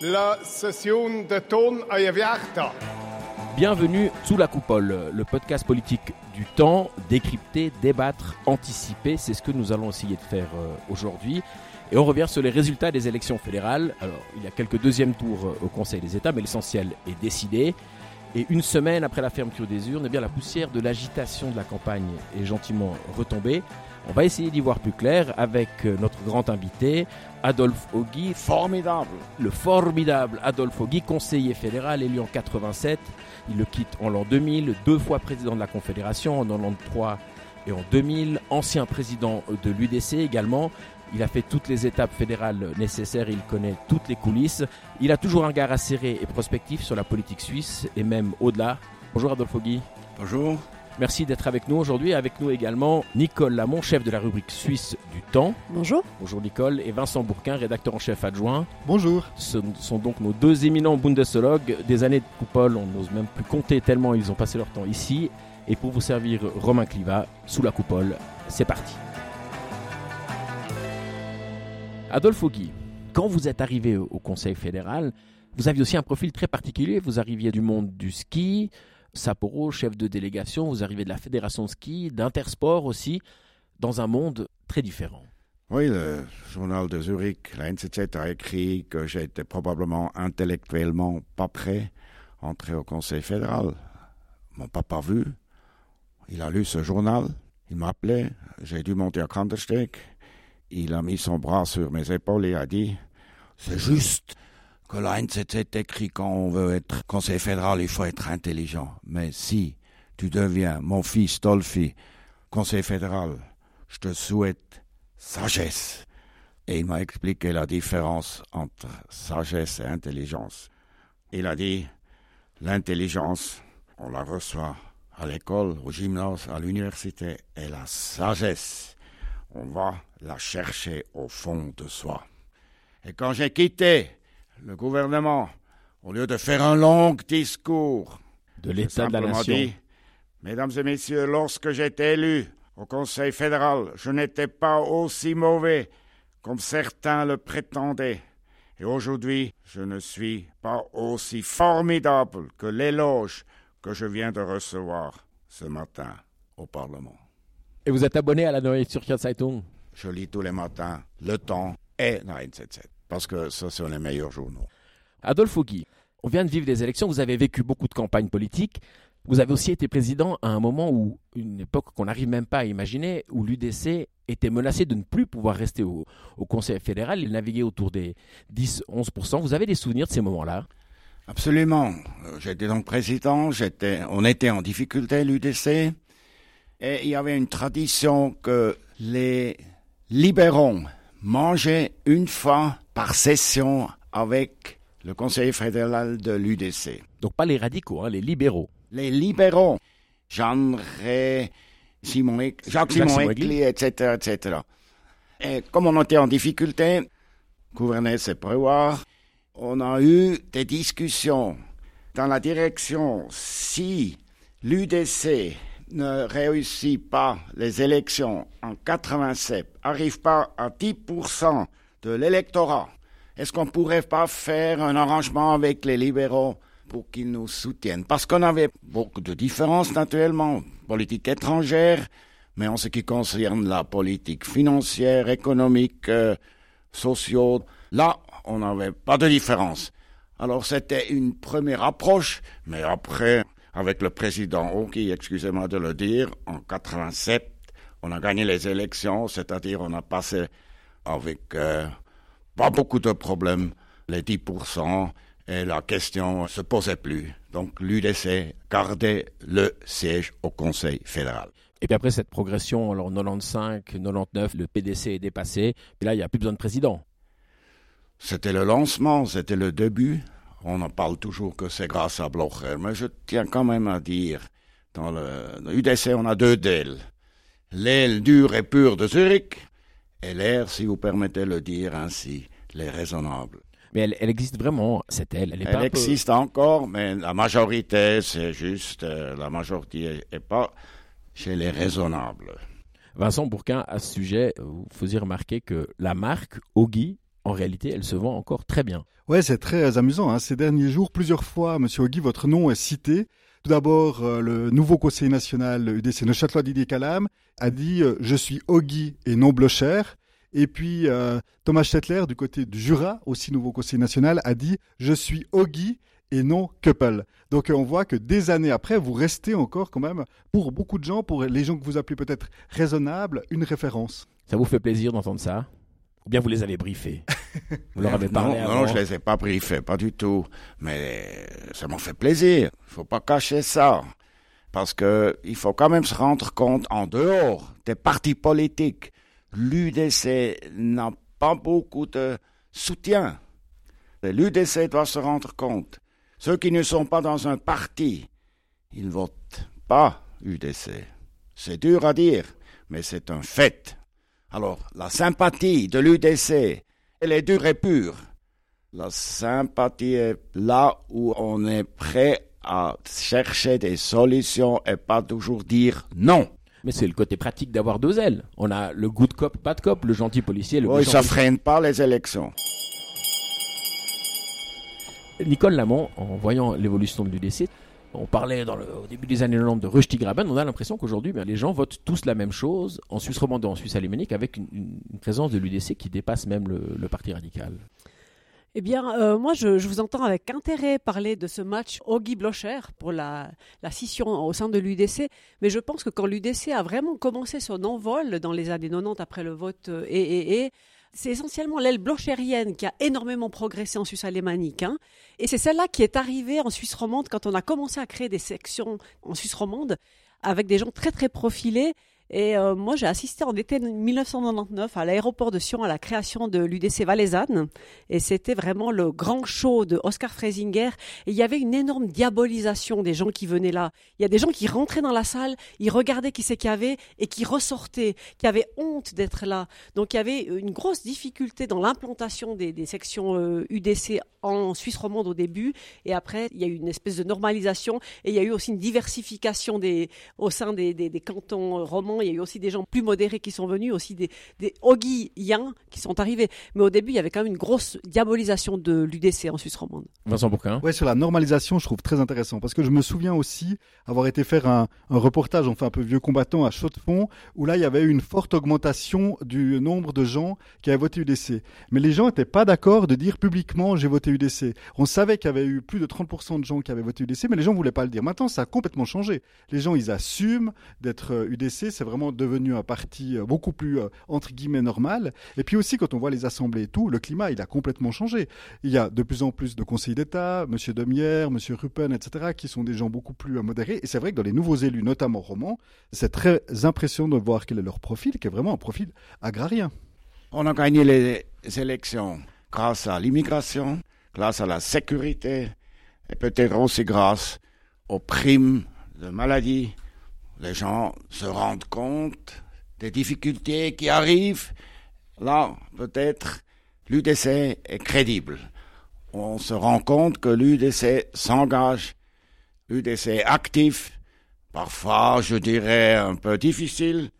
la session de ton Ayavierta. Bienvenue sous la coupole, le podcast politique du temps, décrypter, débattre, anticiper, c'est ce que nous allons essayer de faire euh, aujourd'hui. Et on revient sur les résultats des élections fédérales. Alors, il y a quelques deuxièmes tours euh, au Conseil des États, mais l'essentiel est décidé. Et une semaine après la fermeture des urnes, eh bien, la poussière de l'agitation de la campagne est gentiment retombée. On va essayer d'y voir plus clair avec euh, notre grand invité, Adolphe Ogui. Formidable. Le formidable Adolphe Ogui, conseiller fédéral élu en 87. Il le quitte en l'an 2000, deux fois président de la Confédération en 93 et en 2000, ancien président de l'UDC également. Il a fait toutes les étapes fédérales nécessaires, il connaît toutes les coulisses. Il a toujours un regard acéré et prospectif sur la politique suisse et même au-delà. Bonjour Adolphe Ogui. Bonjour. Merci d'être avec nous aujourd'hui. Avec nous également Nicole Lamont, chef de la rubrique suisse du Temps. Bonjour. Bonjour Nicole. Et Vincent Bourquin, rédacteur en chef adjoint. Bonjour. Ce sont donc nos deux éminents bundesologues. Des années de coupole, on n'ose même plus compter tellement ils ont passé leur temps ici. Et pour vous servir Romain Cliva, sous la coupole, c'est parti. Adolphe Guy, quand vous êtes arrivé au Conseil fédéral, vous aviez aussi un profil très particulier. Vous arriviez du monde du ski, Sapporo, chef de délégation, vous arrivez de la fédération de ski, d'Intersport aussi, dans un monde très différent. Oui, le journal de Zurich, la NCZ a écrit que j'étais probablement intellectuellement pas prêt à entrer au Conseil fédéral. Mon papa vu, il a lu ce journal, il m'a appelé, j'ai dû monter à Kandersteg, il a mis son bras sur mes épaules et a dit C'est juste que NCC écrit quand on veut être conseiller fédéral, il faut être intelligent. Mais si tu deviens, mon fils Dolphy, conseiller fédéral, je te souhaite sagesse. Et il m'a expliqué la différence entre sagesse et intelligence. Il a dit, l'intelligence, on la reçoit à l'école, au gymnase, à l'université, et la sagesse, on va la chercher au fond de soi. Et quand j'ai quitté le gouvernement, au lieu de faire un long discours de l'État de la nation, dit, Mesdames et messieurs, lorsque j'étais élu au Conseil fédéral, je n'étais pas aussi mauvais comme certains le prétendaient. Et aujourd'hui, je ne suis pas aussi formidable que l'éloge que je viens de recevoir ce matin au Parlement. Et vous êtes abonné à la Neue Zürcher Zeitung Je lis tous les matins Le Temps et 977 parce que ça, sont les meilleurs journaux. Adolphe Guy, on vient de vivre des élections, vous avez vécu beaucoup de campagnes politiques. Vous avez aussi été président à un moment où, une époque qu'on n'arrive même pas à imaginer, où l'UDC était menacé de ne plus pouvoir rester au, Conseil fédéral. Il naviguait autour des 10-11%. Vous avez des souvenirs de ces moments-là? Absolument. J'étais donc président, j'étais, on était en difficulté, l'UDC, et il y avait une tradition que les libéraux mangeaient une fois par session avec le conseiller fédéral de l'UDC. Donc pas les radicaux, hein, les libéraux. Les libéraux. Jean Ré, Simon, Jacques, Simon Ecli, etc., etc. Et comme on était en difficulté, gouverner c'est prévoir, on a eu des discussions dans la direction si l'UDC ne réussit pas les élections en 87, arrive pas à 10% de l'électorat, est-ce qu'on pourrait pas faire un arrangement avec les libéraux pour qu'ils nous soutiennent? Parce qu'on avait beaucoup de différences naturellement, politique étrangère, mais en ce qui concerne la politique financière, économique, euh, sociale, là, on n'avait pas de différence. Alors c'était une première approche, mais après, avec le président Oki, excusez-moi de le dire, en 87, on a gagné les élections, c'est-à-dire on a passé avec euh, pas beaucoup de problèmes, les 10%, et la question ne se posait plus. Donc l'UDC gardait le siège au Conseil fédéral. Et puis après cette progression, alors 95, 99, le PDC est dépassé, et là il n'y a plus besoin de président. C'était le lancement, c'était le début. On en parle toujours que c'est grâce à Blocher, mais je tiens quand même à dire, dans le, UDC, on a deux ailes. L'aile dure et pure de Zurich, et l'air, si vous permettez le dire ainsi, les raisonnables. Mais elle, existe vraiment, cette aile. Elle, elle existe encore, mais la majorité, c'est juste, euh, la majorité n'est pas chez les raisonnables. Vincent Bourquin, à ce sujet, vous faisiez remarquer que la marque Ogi en réalité, elle se vend encore très bien. Ouais, c'est très amusant. Hein. Ces derniers jours, plusieurs fois, Monsieur Ogui, votre nom est cité. Tout d'abord, euh, le nouveau conseiller national UDC Neuchâtelois Didier Calam a dit euh, Je suis Ogui et non Blocher ». Et puis euh, Thomas Stettler, du côté du Jura, aussi nouveau conseiller national, a dit Je suis Ogui et non Couple. Donc on voit que des années après, vous restez encore quand même, pour beaucoup de gens, pour les gens que vous appelez peut-être raisonnables, une référence. Ça vous fait plaisir d'entendre ça? Ou bien vous les avez briefés Vous leur avez parlé Non, non je les ai pas briefés, pas du tout. Mais ça m'en fait plaisir. Il faut pas cacher ça. Parce que il faut quand même se rendre compte, en dehors des partis politiques, l'UDC n'a pas beaucoup de soutien. L'UDC doit se rendre compte ceux qui ne sont pas dans un parti, ils ne votent pas UDC. C'est dur à dire, mais c'est un fait. Alors, la sympathie de l'UDC, elle est dure et pure. La sympathie est là où on est prêt à chercher des solutions et pas toujours dire non. Mais c'est le côté pratique d'avoir deux ailes. On a le good cop, bad cop, le gentil policier, le Oui, ça freine pas les élections. Nicole Lamont, en voyant l'évolution de l'UDC, on parlait au début des années 90 de Rushdie Graben, on a l'impression qu'aujourd'hui, ben, les gens votent tous la même chose en Suisse romande en Suisse alémanique avec une, présence de l'UDC qui dépasse même le, Parti radical. Eh bien, euh, moi, je, vous entends avec intérêt parler de ce match Augie Blocher pour la, la, scission au sein de l'UDC, mais je pense que quand l'UDC a vraiment commencé son envol dans les années 90 après le vote euh, et, et c'est essentiellement l'aile blochérienne qui a énormément progressé en Suisse alémanique. Hein. Et c'est celle-là qui est arrivée en Suisse romande quand on a commencé à créer des sections en Suisse romande avec des gens très très profilés et euh, moi, j'ai assisté en été 1999 à l'aéroport de Sion à la création de l'UDC Valaisanne. Et c'était vraiment le grand show de Oscar Freisinger. Et il y avait une énorme diabolisation des gens qui venaient là. Il y a des gens qui rentraient dans la salle, ils regardaient qui c'est qu'il y avait et qui ressortaient, qui avaient honte d'être là. Donc il y avait une grosse difficulté dans l'implantation des, sections UDC euh, en Suisse romande au début. Et après, il y a eu une espèce de normalisation. Et il y a eu aussi une diversification au sein des, des cantons romans il y a eu aussi des gens plus modérés qui sont venus, aussi des, des qui sont arrivés. Mais au début, il y avait quand même une grosse diabolisation de l'UDC en Suisse romande. Vincent Bourquin. Ouais, sur la normalisation, je trouve très intéressant parce que je me souviens aussi avoir été faire un, un reportage, enfin un peu vieux combattant à Chaux-de-Fonds, où là, il y avait eu une forte augmentation du nombre de gens qui avaient voté UDC. Mais les gens n'étaient pas d'accord de dire publiquement j'ai voté UDC. On savait qu'il y avait eu plus de 30% de gens qui avaient voté UDC, mais les gens voulaient pas le dire. Maintenant, ça a complètement changé. Les gens, ils assument d'être UDC. Euh, C'est vraiment devenu un parti euh, beaucoup plus, euh, entre guillemets, normal. Et puis aussi, quand on voit les assemblées et tout, le climat, il a complètement changé. Il y a de plus en plus de conseillers d'État, M. Demière, M. Ruppen, etc., qui sont des gens beaucoup plus euh, modérés. Et c'est vrai que dans les nouveaux élus, notamment romans, c'est très impressionnant de voir quel est leur profil, qui est vraiment un profil agrarien. On a gagné les élections grâce à l'immigration, grâce à la sécurité, et peut-être aussi grâce aux primes de maladie, les gens se rendent compte des difficultés qui arrivent. Là, peut-être, l'UDC est crédible. On se rend compte que l'UDC s'engage, l'UDC est actif, parfois, je dirais, un peu difficile,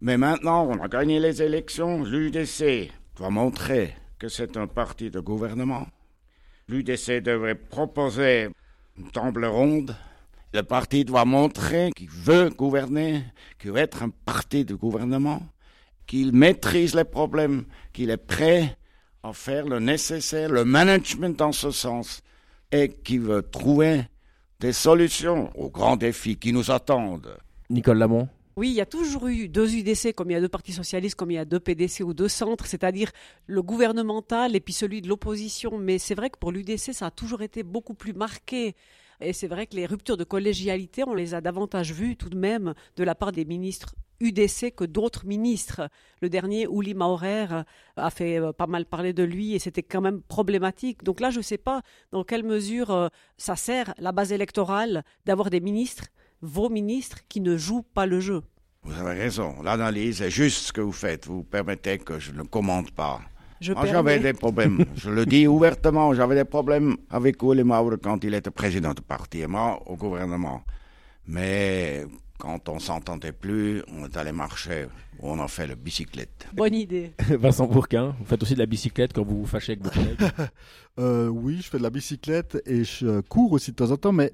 mais maintenant, on a gagné les élections, l'UDC doit montrer que c'est un parti de gouvernement. L'UDC devrait proposer une table ronde le parti doit montrer qu'il veut gouverner, qu'il veut être un parti de gouvernement, qu'il maîtrise les problèmes, qu'il est prêt à faire le nécessaire, le management dans ce sens, et qu'il veut trouver des solutions aux grands défis qui nous attendent. Nicole Lamont oui, il y a toujours eu deux UDC, comme il y a deux partis socialistes, comme il y a deux PDC ou deux centres, c'est-à-dire le gouvernemental et puis celui de l'opposition. Mais c'est vrai que pour l'UDC, ça a toujours été beaucoup plus marqué. Et c'est vrai que les ruptures de collégialité, on les a davantage vues tout de même de la part des ministres UDC que d'autres ministres. Le dernier, Ouli Maurer, a fait euh, pas mal parler de lui et c'était quand même problématique. Donc là, je ne sais pas dans quelle mesure euh, ça sert la base électorale d'avoir des ministres, vos ministres, qui ne jouent pas le jeu. Vous avez raison. L'analyse est juste ce que vous faites. Vous permettez que je ne commente pas. Moi, j'avais des problèmes. je le dis ouvertement, j'avais des problèmes avec Maurer quand il était président du parti et moi au gouvernement. Mais quand on s'entendait plus, on est allé marcher, on en fait la bicyclette. Bonne idée. Vincent Bourquin, vous faites aussi de la bicyclette quand vous vous fâchez avec vos collègues euh, Oui, je fais de la bicyclette et je cours aussi de temps en temps, mais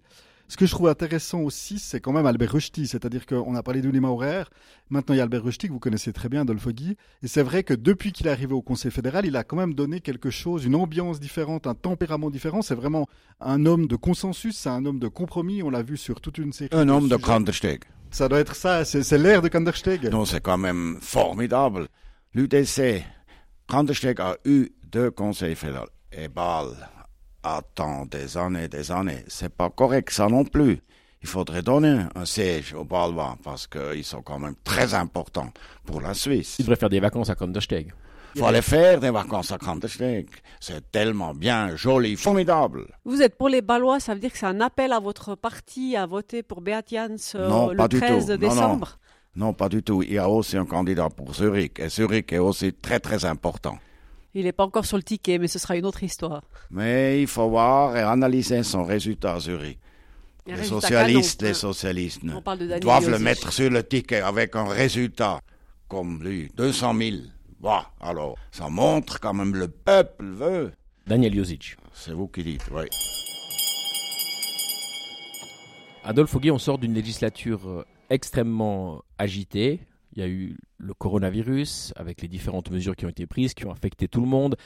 ce que je trouve intéressant aussi, c'est quand même Albert Rushdie, c'est-à-dire qu'on a parlé du Lima horaire, maintenant il y a Albert Rushdie que vous connaissez très bien, Adolphe Guy, et c'est vrai que depuis qu'il est arrivé au Conseil fédéral, il a quand même donné quelque chose, une ambiance différente, un tempérament différent, c'est vraiment un homme de consensus, c'est un homme de compromis, on l'a vu sur toute une série Un homme de Kandersteg. Ça doit être ça, c'est l'air de Kandersteg. Non, c'est quand même formidable. L'UDC, Kandersteg a eu deux conseils fédéraux, et Bâle attend des années, des années. C'est pas correct, ça non plus. Il faudrait donner un siège aux Balois parce qu'ils sont quand même très importants pour la Suisse. Il devrait faire des vacances à Kandersteg. Il faut aller faire des vacances à Kandersteg. C'est tellement bien, joli, formidable. Vous êtes pour les Balois, ça veut dire que c'est un appel à votre parti à voter pour Beat Jans euh, le 13 décembre non, non. pas du tout. Il y a aussi un candidat pour Zurich. Et Zurich est aussi très très important. Il n'est pas encore sur le ticket, mais ce sera une autre histoire. Mais il faut voir et analyser son résultat à Zurich. Les socialistes, les socialistes doivent le mettre sur le ticket avec un résultat comme lui, 200 000. Bah, alors, ça montre quand même le peuple veut. Daniel Josic. C'est vous qui dites, oui. Adolphe Guy, on sort d'une législature euh, extrêmement agitée, il y a eu le coronavirus, avec les différentes mesures qui ont été prises, qui ont affecté tout le monde.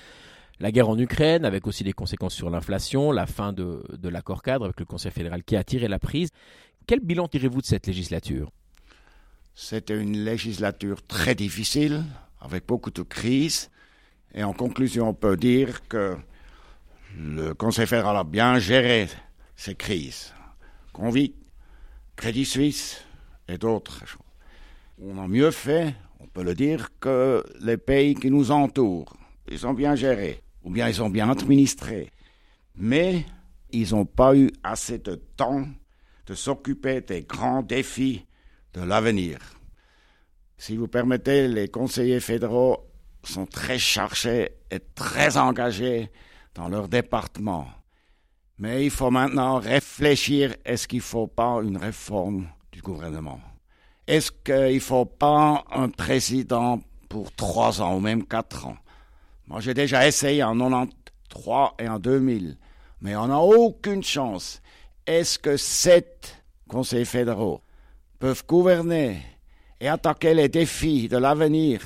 La guerre en Ukraine, avec aussi des conséquences sur l'inflation, la fin de, l'accord cadre avec le Conseil fédéral qui a tiré la prise. Quel bilan tirez-vous de cette législature? C'était une législature très difficile, avec beaucoup de crises. Et en conclusion, on peut dire que le Conseil fédéral a bien géré ces crises. Convict, Crédit Suisse et d'autres on a mieux fait, on peut le dire, que les pays qui nous entourent. Ils ont bien géré, ou bien ils ont bien administré. Mais ils n'ont pas eu assez de temps de s'occuper des grands défis de l'avenir. Si vous permettez, les conseillers fédéraux sont très chargés et très engagés dans leur département. Mais il faut maintenant réfléchir, est-ce qu'il ne faut pas une réforme du gouvernement? Est-ce qu'il ne faut pas un président pour trois ans ou même quatre ans? Moi, j'ai déjà essayé en 93 et en 2000, mais on n'a aucune chance. Est-ce que sept conseils fédéraux peuvent gouverner et attaquer les défis de l'avenir?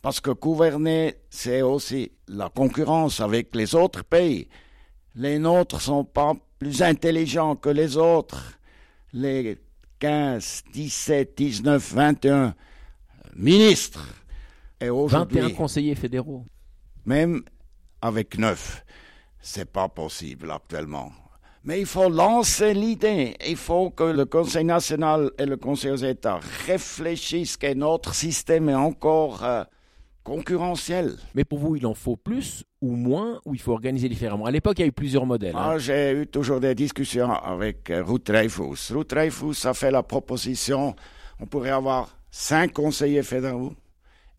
Parce que gouverner, c'est aussi la concurrence avec les autres pays. Les nôtres sont pas plus intelligents que les autres. Les 15, 17, 19, 21 ministres. Et 21 conseillers fédéraux. Même avec 9, c'est pas possible actuellement. Mais il faut lancer l'idée. Il faut que le Conseil national et le Conseil aux États réfléchissent que notre système est encore euh, concurrentiel. Mais pour vous, il en faut plus ou moins, ou il faut organiser différemment? À l'époque, il y a eu plusieurs modèles. Hein. J'ai eu toujours des discussions avec euh, Ruth Dreyfus. Ruth Dreyfus a fait la proposition, on pourrait avoir cinq conseillers fédéraux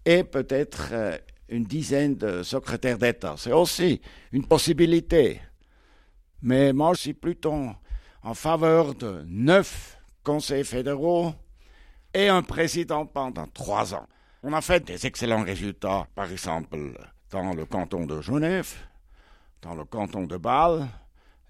et peut-être euh, une dizaine de secrétaires d'État. C'est aussi une possibilité. Mais moi, je suis plutôt en faveur de neuf conseillers fédéraux et un président pendant trois ans. On a fait des excellents résultats, par exemple, dans le canton de Genève, dans le canton de Bâle,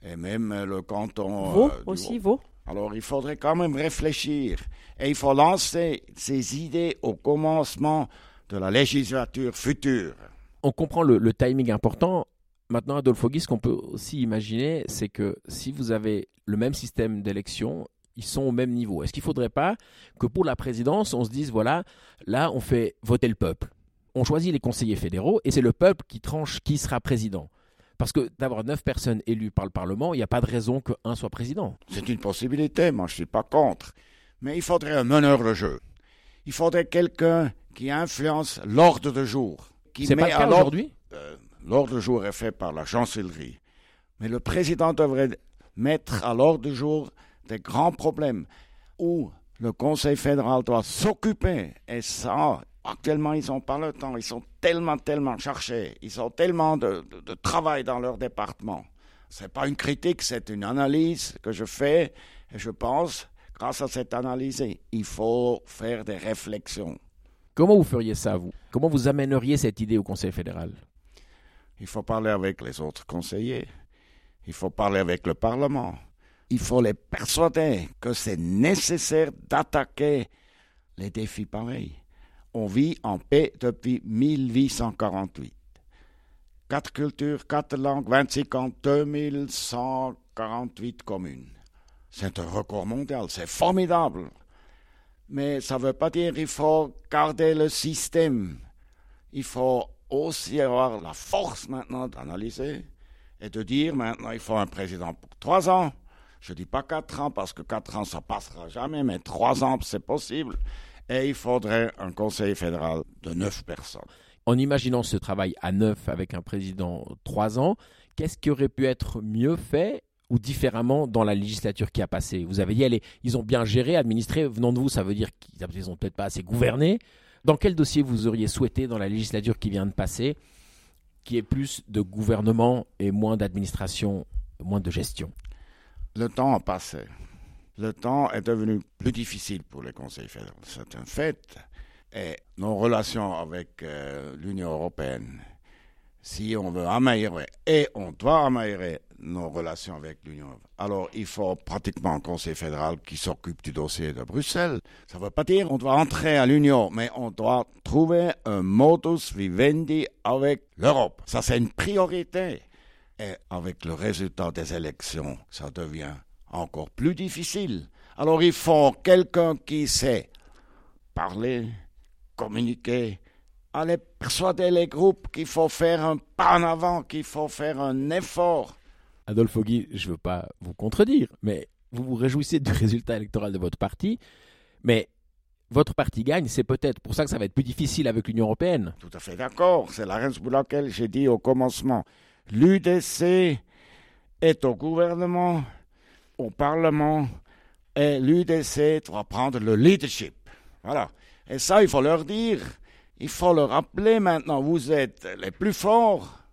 et même le canton. Vaud, euh, aussi, Vaud. Alors il faudrait quand même réfléchir. Et il faut lancer ces idées au commencement de la législature future. On comprend le, timing important. Maintenant, Adolphe Guy, ce qu'on peut aussi imaginer, c'est que si vous avez le même système d'élection, ils sont au même niveau. Est-ce qu'il ne faudrait pas que pour la présidence, on se dise, voilà, là, on fait voter le peuple. On choisit les conseillers fédéraux et c'est le peuple qui tranche qui sera président. Parce que d'avoir neuf personnes élues par le Parlement, il n'y a pas de raison qu'un soit président. C'est une possibilité, moi je ne suis pas contre. Mais il faudrait un meneur de jeu. Il faudrait quelqu'un qui influence l'ordre de jour. C'est pas le cas aujourd'hui? Euh, L'ordre de jour est fait par la chancellerie. Mais le président devrait mettre à l'ordre du jour des grands problèmes où le Conseil fédéral doit s'occuper. Et ça, actuellement, ils n'ont pas le temps. Ils sont tellement, tellement cherchés. Ils ont tellement de, de travail dans leur département. Ce n'est pas une critique, c'est une analyse que je fais. Et je pense grâce à cette analyse, il faut faire des réflexions. Comment vous feriez ça, vous? Comment vous amèneriez cette idée au Conseil fédéral? Il faut parler avec les autres conseillers. Il faut parler avec le Parlement. Il faut les persuader que c'est nécessaire d'attaquer les défis pareils. On vit en paix depuis 1848. Quatre cultures, quatre langues, 25 ans, 2148 communes. C'est un record mondial, c'est formidable. Mais ça ne veut pas dire qu'il faut garder le système. Il faut aussi avoir la force maintenant d'analyser et de dire maintenant il faut un président pour trois ans. Je ne dis pas quatre ans parce que quatre ans ça passera jamais, mais trois ans c'est possible. Et il faudrait un conseil fédéral de neuf personnes. En imaginant ce travail à neuf avec un président trois ans, qu'est-ce qui aurait pu être mieux fait ou différemment dans la législature qui a passé? Vous avez dit, allez, ils ont bien géré, administré. Venant de vous, ça veut dire qu'ils n'ont peut-être pas assez gouverné. Dans quel dossier vous auriez souhaité dans la législature qui vient de passer qui est plus de gouvernement et moins d'administration, moins de gestion? Le temps a passé. Le temps est devenu plus difficile pour les conseils fédéraux. C'est un fait. Et nos relations avec euh, l'Union européenne, si on veut améliorer, et on doit améliorer nos relations avec l'Union. Alors, il faut pratiquement un conseil fédéral qui s'occupe du dossier de Bruxelles. Ça ne veut pas dire qu'on doit entrer à l'Union, mais on doit trouver un modus vivendi avec l'Europe. Ça, c'est une priorité. Et avec le résultat des élections, ça devient encore plus difficile. Alors, il faut quelqu'un qui sait parler, communiquer, aller persuader les groupes qu'il faut faire un pas en avant, qu'il faut faire un effort. Adolphe Guy, je ne veux pas vous contredire, mais vous vous réjouissez du résultat électoral de votre parti, mais votre parti gagne, c'est peut-être pour ça que ça va être plus difficile avec l'Union européenne. Tout à fait d'accord, c'est la raison pour laquelle j'ai dit au commencement, l'UDC est au gouvernement, au Parlement, et l'UDC doit prendre le leadership. Voilà. Et ça, il faut leur dire, il faut leur rappeler maintenant, vous êtes les plus forts,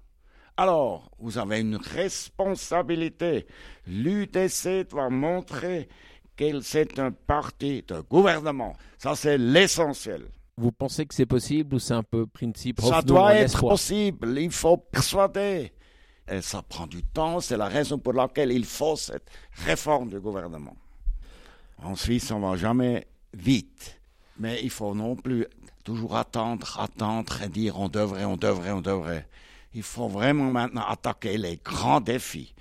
alors, vous avez une responsabilité. L'UTC doit montrer qu'elle c'est un parti de gouvernement. Ça, c'est l'essentiel. Vous pensez que c'est possible ou c'est un peu principe Ça doit être possible. Il faut persuader. Et ça prend du temps. C'est la raison pour laquelle il faut cette réforme du gouvernement. En Suisse, on ne va jamais vite. Mais il faut non plus toujours attendre, attendre et dire on devrait, on devrait, on devrait il faut vraiment maintenant attaquer les grands défis.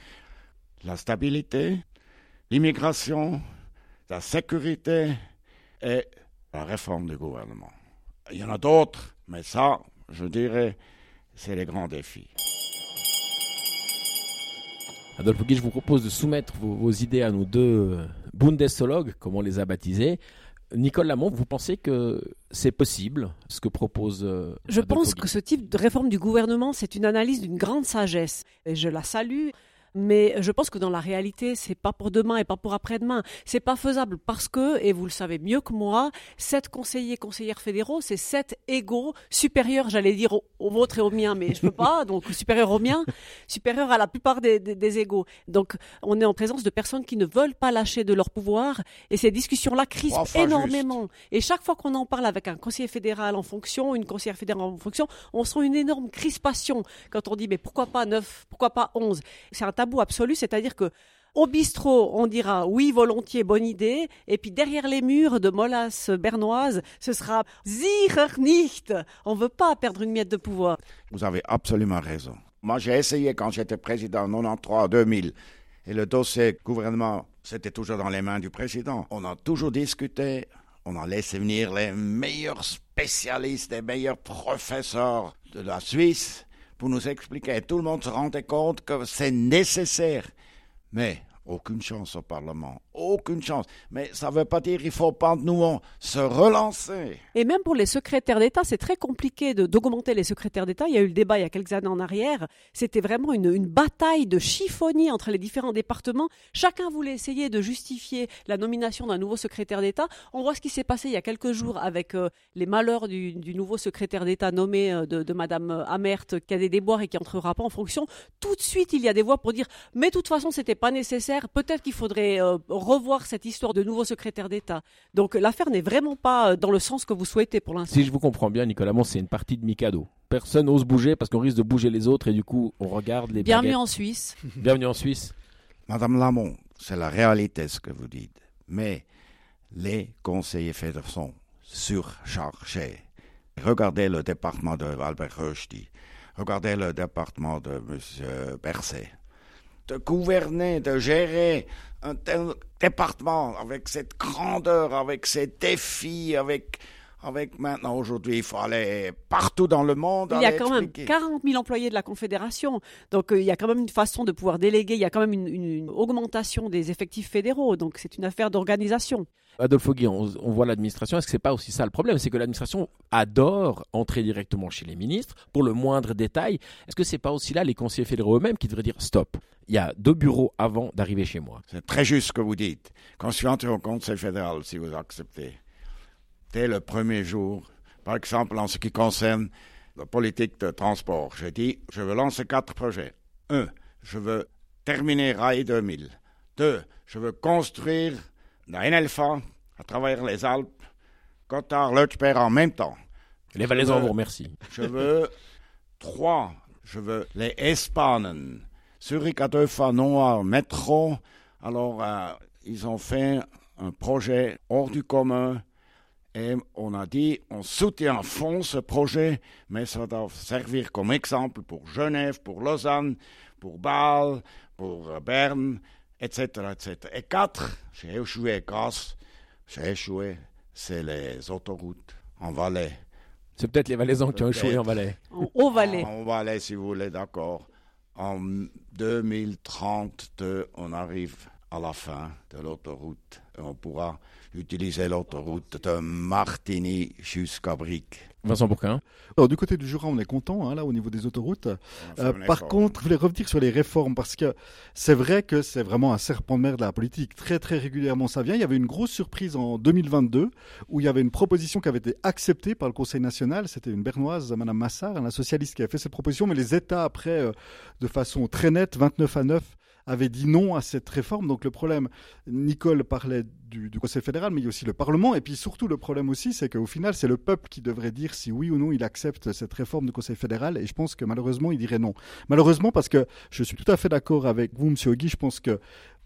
La stabilité, l'immigration, la sécurité et la réforme du gouvernement. Il y en a d'autres, mais ça, je dirais, c'est les grands défis. Adolphe Guy, je vous propose de soumettre vos, vos idées à nos deux bundesologues, comme on les a baptisés, Nicole Lamont, vous pensez que c'est possible, ce que propose... Euh, je pense que ce type de réforme du gouvernement, c'est une analyse d'une grande sagesse. Et je la salue. Mais je pense que dans la réalité, c'est pas pour demain et pas pour après-demain. C'est pas faisable parce que, et vous le savez mieux que moi, sept conseillers, conseillères fédéraux, c'est sept égaux supérieurs, j'allais dire au, vôtre et au mien, mais je peux pas, donc supérieurs au mien, supérieurs à la plupart des, des, égaux. Donc, on est en présence de personnes qui ne veulent pas lâcher de leur pouvoir et ces discussions-là crispent énormément. Et chaque fois qu'on en parle avec un conseiller fédéral en fonction, une conseillère fédérale en fonction, on sent une énorme crispation quand on dit, mais pourquoi pas neuf, pourquoi pas onze? C'est un tabou absolu, c'est-à-dire que au bistrot, on dira oui, volontiers, bonne idée. Et puis derrière les murs de Molas bernoise, ce sera sicher nicht. On ne veut pas perdre une miette de pouvoir. Vous avez absolument raison. Moi, j'ai essayé quand j'étais président en 93-2000. Et le dossier gouvernement, c'était toujours dans les mains du président. On a toujours discuté. On a laissé venir les meilleurs spécialistes, les meilleurs professeurs de la Suisse pour nous expliquer. Tout le monde se rendait compte que c'est nécessaire. Mais aucune chance au Parlement. Aucune chance. Mais ça ne veut pas dire qu'il faut pas nous se relancer. Et même pour les secrétaires d'État, c'est très compliqué d'augmenter les secrétaires d'État. Il y a eu le débat il y a quelques années en arrière. C'était vraiment une, bataille de chiffonniers entre les différents départements. Chacun voulait essayer de justifier la nomination d'un nouveau secrétaire d'État. On voit ce qui s'est passé il y a quelques jours avec euh, les malheurs du, du nouveau secrétaire d'État nommé euh, de, de Madame euh, Amert qui a des déboires et qui entrera pas en fonction. Tout de suite, il y a des voix pour dire mais de toute façon, c'était pas nécessaire Peut-être qu'il faudrait euh, revoir cette histoire de nouveau secrétaire d'État. Donc l'affaire n'est vraiment pas euh, dans le sens que vous souhaitez pour l'instant. Si je vous comprends bien, Nicolas Mont, c'est une partie de Mikado. Personne n'ose bouger parce qu'on risque de bouger les autres et du coup, on regarde les Bienvenue en Suisse. Bienvenue en Suisse. Madame Lamont, c'est la réalité ce que vous dites. Mais les conseillers fédéraux sont surchargés. Regardez le département de Albert Rochdy. Regardez le département de M. Berset. De gouverner, de gérer un tel département avec cette grandeur, avec ces défis, avec avec maintenant, aujourd'hui, il faut aller partout dans le monde. Il y a quand même 40 000 employés de la Confédération. Donc, euh, il y a quand même une façon de pouvoir déléguer. Il y a quand même une, augmentation des effectifs fédéraux. Donc, c'est une affaire d'organisation. Adolphe Guy, on, voit l'administration. Est-ce que c'est pas aussi ça le problème? C'est que l'administration adore entrer directement chez les ministres pour le moindre détail. Est-ce que c'est pas aussi là les conseillers fédéraux eux-mêmes qui devraient dire stop Il y a deux bureaux avant d'arriver chez moi? C'est très juste ce que vous dites. Quand je suis entré au Conseil fédéral, si vous acceptez, dès le premier jour, par exemple en ce qui concerne la politique de transport, j'ai dit, je veux lancer quatre projets. Un, je veux terminer Rail 2000. Deux, je veux construire la NLFA à travers les Alpes, Cotard, Leuchper en même temps. Les Valaisans vous remercient. Je veux trois, je veux les Espanen. Zurich à deux fois noir métro. Alors, euh, ils ont fait un projet hors du commun et on a dit, on soutient à fond ce projet, mais ça doit servir comme exemple pour Genève, pour Lausanne, pour Bâle, pour Berne, etc. etc. Et quatre, j'ai échoué grâce, j'ai échoué, c'est les autoroutes en Valais. C'est peut-être les Valaisans qui ont échoué en Valais. Au Valais. En Valais, si vous voulez, d'accord. En 2032, on arrive à la fin de l'autoroute. On pourra utiliser l'autoroute de Martigny jusqu'à Brique. Vincent Bourquin. Alors, du côté du Jura, on est content, hein, là, au niveau des autoroutes. Euh, par contre, je voulais revenir sur les réformes, parce que c'est vrai que c'est vraiment un serpent de mer de la politique. Très, très régulièrement, ça vient. Il y avait une grosse surprise en 2022, où il y avait une proposition qui avait été acceptée par le Conseil national. C'était une bernoise, Madame Massard, un socialiste, qui avait fait cette proposition, mais les États, après, euh, de façon très nette, 29 à 9, avait dit non à cette réforme. Donc le problème, Nicole parlait du, Conseil fédéral, mais il y a aussi le Parlement. Et puis surtout, le problème aussi, c'est qu'au final, c'est le peuple qui devrait dire si oui ou non il accepte cette réforme du Conseil fédéral. Et je pense que malheureusement, il dirait non. Malheureusement, parce que je suis tout à fait d'accord avec vous, Monsieur Guy. Je pense que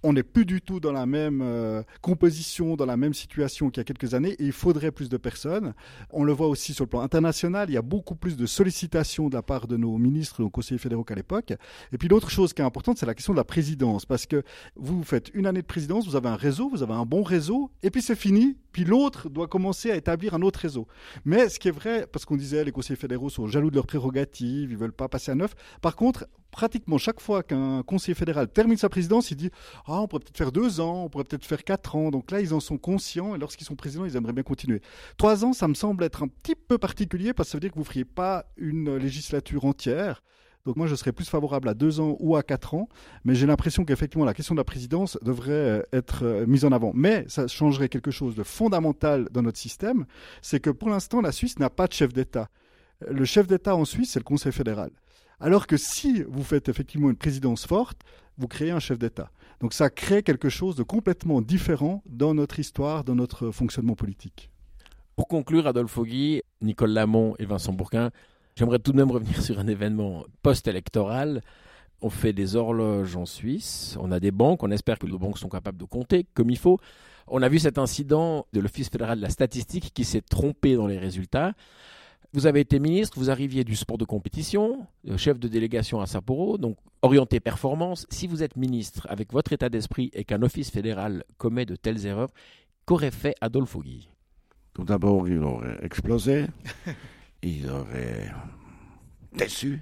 on n'est plus du tout dans la même euh, composition, dans la même situation qu'il y a quelques années, et il faudrait plus de personnes. On le voit aussi sur le plan international, il y a beaucoup plus de sollicitations de la part de nos ministres, nos conseillers fédéraux qu'à l'époque. Et puis l'autre chose qui est importante, c'est la question de la présidence, parce que vous faites une année de présidence, vous avez un réseau, vous avez un bon réseau, et puis c'est fini, puis l'autre doit commencer à établir un autre réseau. Mais ce qui est vrai, parce qu'on disait les conseillers fédéraux sont jaloux de leurs prérogatives, ils veulent pas passer à neuf. Par contre, pratiquement chaque fois qu'un conseiller fédéral termine sa présidence, il dit ah on pourrait peut-être faire deux ans, on pourrait peut-être faire quatre ans. Donc là ils en sont conscients et lorsqu'ils sont présidents ils aimeraient bien continuer. Trois ans ça me semble être un petit peu particulier parce que ça veut dire que vous feriez pas une législature entière. Donc moi, je serais plus favorable à deux ans ou à quatre ans, mais j'ai l'impression qu'effectivement, la question de la présidence devrait euh, être euh, mise en avant. Mais ça changerait quelque chose de fondamental dans notre système, c'est que pour l'instant, la Suisse n'a pas de chef d'État. Le chef d'État en Suisse, c'est le Conseil fédéral. Alors que si vous faites effectivement une présidence forte, vous créez un chef d'État. Donc ça crée quelque chose de complètement différent dans notre histoire, dans notre fonctionnement politique. Pour conclure, Adolphe Guy, Nicole Lamont et Vincent Bourquin, J'aimerais tout de même revenir sur un événement post-électoral. On fait des horloges en Suisse, on a des banques, on espère que les banques sont capables de compter comme il faut. On a vu cet incident de l'Office fédéral de la statistique qui s'est trompé dans les résultats. Vous avez été ministre, vous arriviez du sport de compétition, euh, chef de délégation à Sapporo, donc orienté performance. Si vous êtes ministre avec votre état d'esprit et qu'un office fédéral commet de telles erreurs, qu'aurait fait Adolphe Guy Tout d'abord, il aurait explosé. il aurait déçu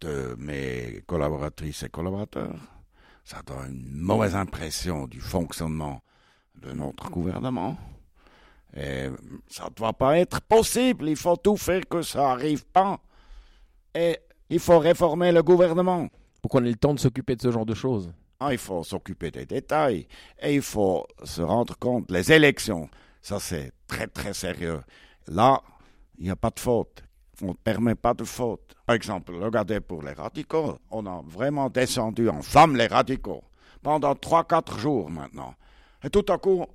de mes collaboratrices et collaborateurs. Ça donne une mauvaise impression du fonctionnement de notre gouvernement. Et ça ne doit pas être possible. Il faut tout faire que ça n'arrive pas. Et il faut réformer le gouvernement. Pour qu'on ait le temps de s'occuper de ce genre de choses. Ah, il faut s'occuper des détails. Et il faut se rendre compte, les élections, ça c'est très très sérieux. Là, il n'y a pas de faute. On ne permet pas de faute. Par exemple, regardez pour les radicaux, on a vraiment descendu en flamme les radicaux. pendant 3-4 jours maintenant. Et tout à coup,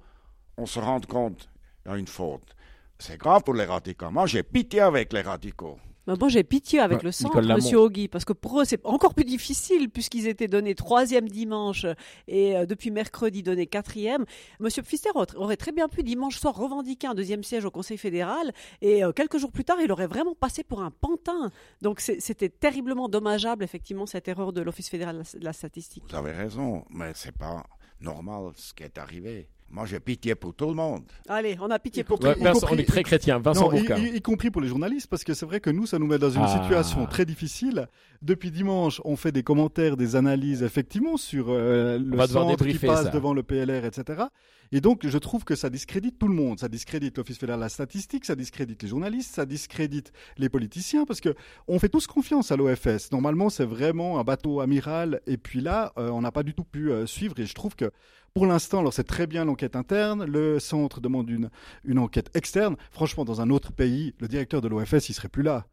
on se rend compte qu'il y a une faute. C'est grave pour les radicaux. Moi, j'ai pitié avec les radicaux. Ben moi, j'ai pitié avec le centre, Monsieur Ogui, parce que pour eux, c'est encore plus difficile puisqu'ils étaient donnés troisième dimanche et euh, depuis mercredi donnés quatrième. Monsieur Pfister aurait très bien pu dimanche soir revendiquer un deuxième siège au Conseil fédéral et euh, quelques jours plus tard, il aurait vraiment passé pour un pantin. Donc c'était terriblement dommageable, effectivement, cette erreur de l'Office fédéral de la statistique. Vous avez raison, mais c'est pas normal ce qui est arrivé. Moi, j'ai pitié pour tout le monde. Allez, on a pitié pour tout le monde. On est très chrétien. Vincent non, y, compris pour les journalistes, parce que c'est vrai que nous, ça nous met dans une ah. situation très difficile. Depuis dimanche, on fait des commentaires, des analyses, effectivement, sur euh, le centre qui passe devant le PLR, etc. Et donc, je trouve que ça discrédite tout le monde. Ça discrédite l'Office fédéral de la statistique, ça discrédite les journalistes, ça discrédite les politiciens, parce que on fait tous confiance à l'OFS. Normalement, c'est vraiment un bateau amiral. Et puis là, euh, on n'a pas du tout pu euh, suivre. Et je trouve que pour l'instant, alors c'est très bien l'enquête interne, le centre demande une, une enquête externe. Franchement, dans un autre pays, le directeur de l'OFS, il serait plus là.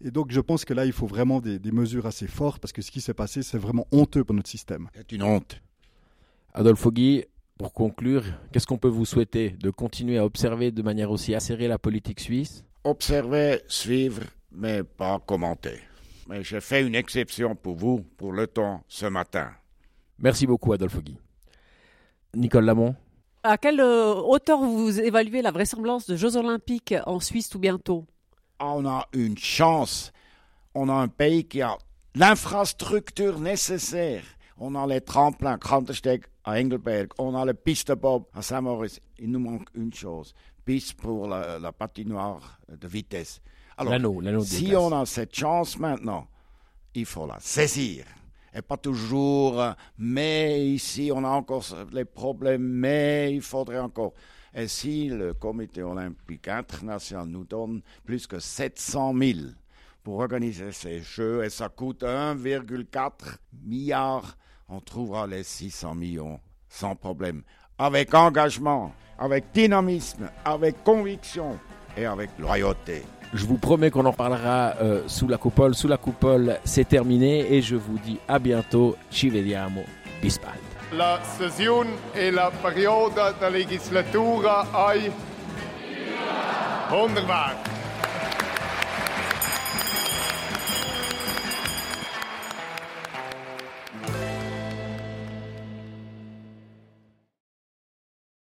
Et donc, je pense que là, il faut vraiment des, mesures assez fortes parce que ce qui s'est passé, c'est vraiment honteux pour notre système. C'est une honte. Adolphe Guy, pour conclure, qu'est-ce qu'on peut vous souhaiter De continuer à observer de manière aussi acérée la politique suisse? Observer, suivre, mais pas commenter. Mais j'ai fait une exception pour vous, pour le temps, ce matin. Merci beaucoup, Adolphe Guy. Nicole Lamont À quelle euh, hauteur vous évaluez la vraisemblance de Jeux Olympiques en Suisse tout bientôt? On a une chance. On a un pays qui a l'infrastructure nécessaire. On a les tremplins, Krantensteg à Engelberg. On a le piste bob à Saint-Maurice. Il nous manque une chose piste pour la, patinoire de vitesse. Alors, si on a cette chance maintenant, il faut la saisir et pas toujours, mais ici on a encore les problèmes, mais il faudrait encore. Et si le comité olympique international nous donne plus que 700 000 pour organiser ces Jeux, et ça coûte 1,4 milliard, on trouvera les 600 millions sans problème, avec engagement, avec dynamisme, avec conviction et avec loyauté. Je vous promets qu'on en parlera euh, sous la coupole. Sous la coupole, c'est terminé et je vous dis à bientôt. Ci vediamo. Bispal. La session et la période de legislatura ai wunderbar.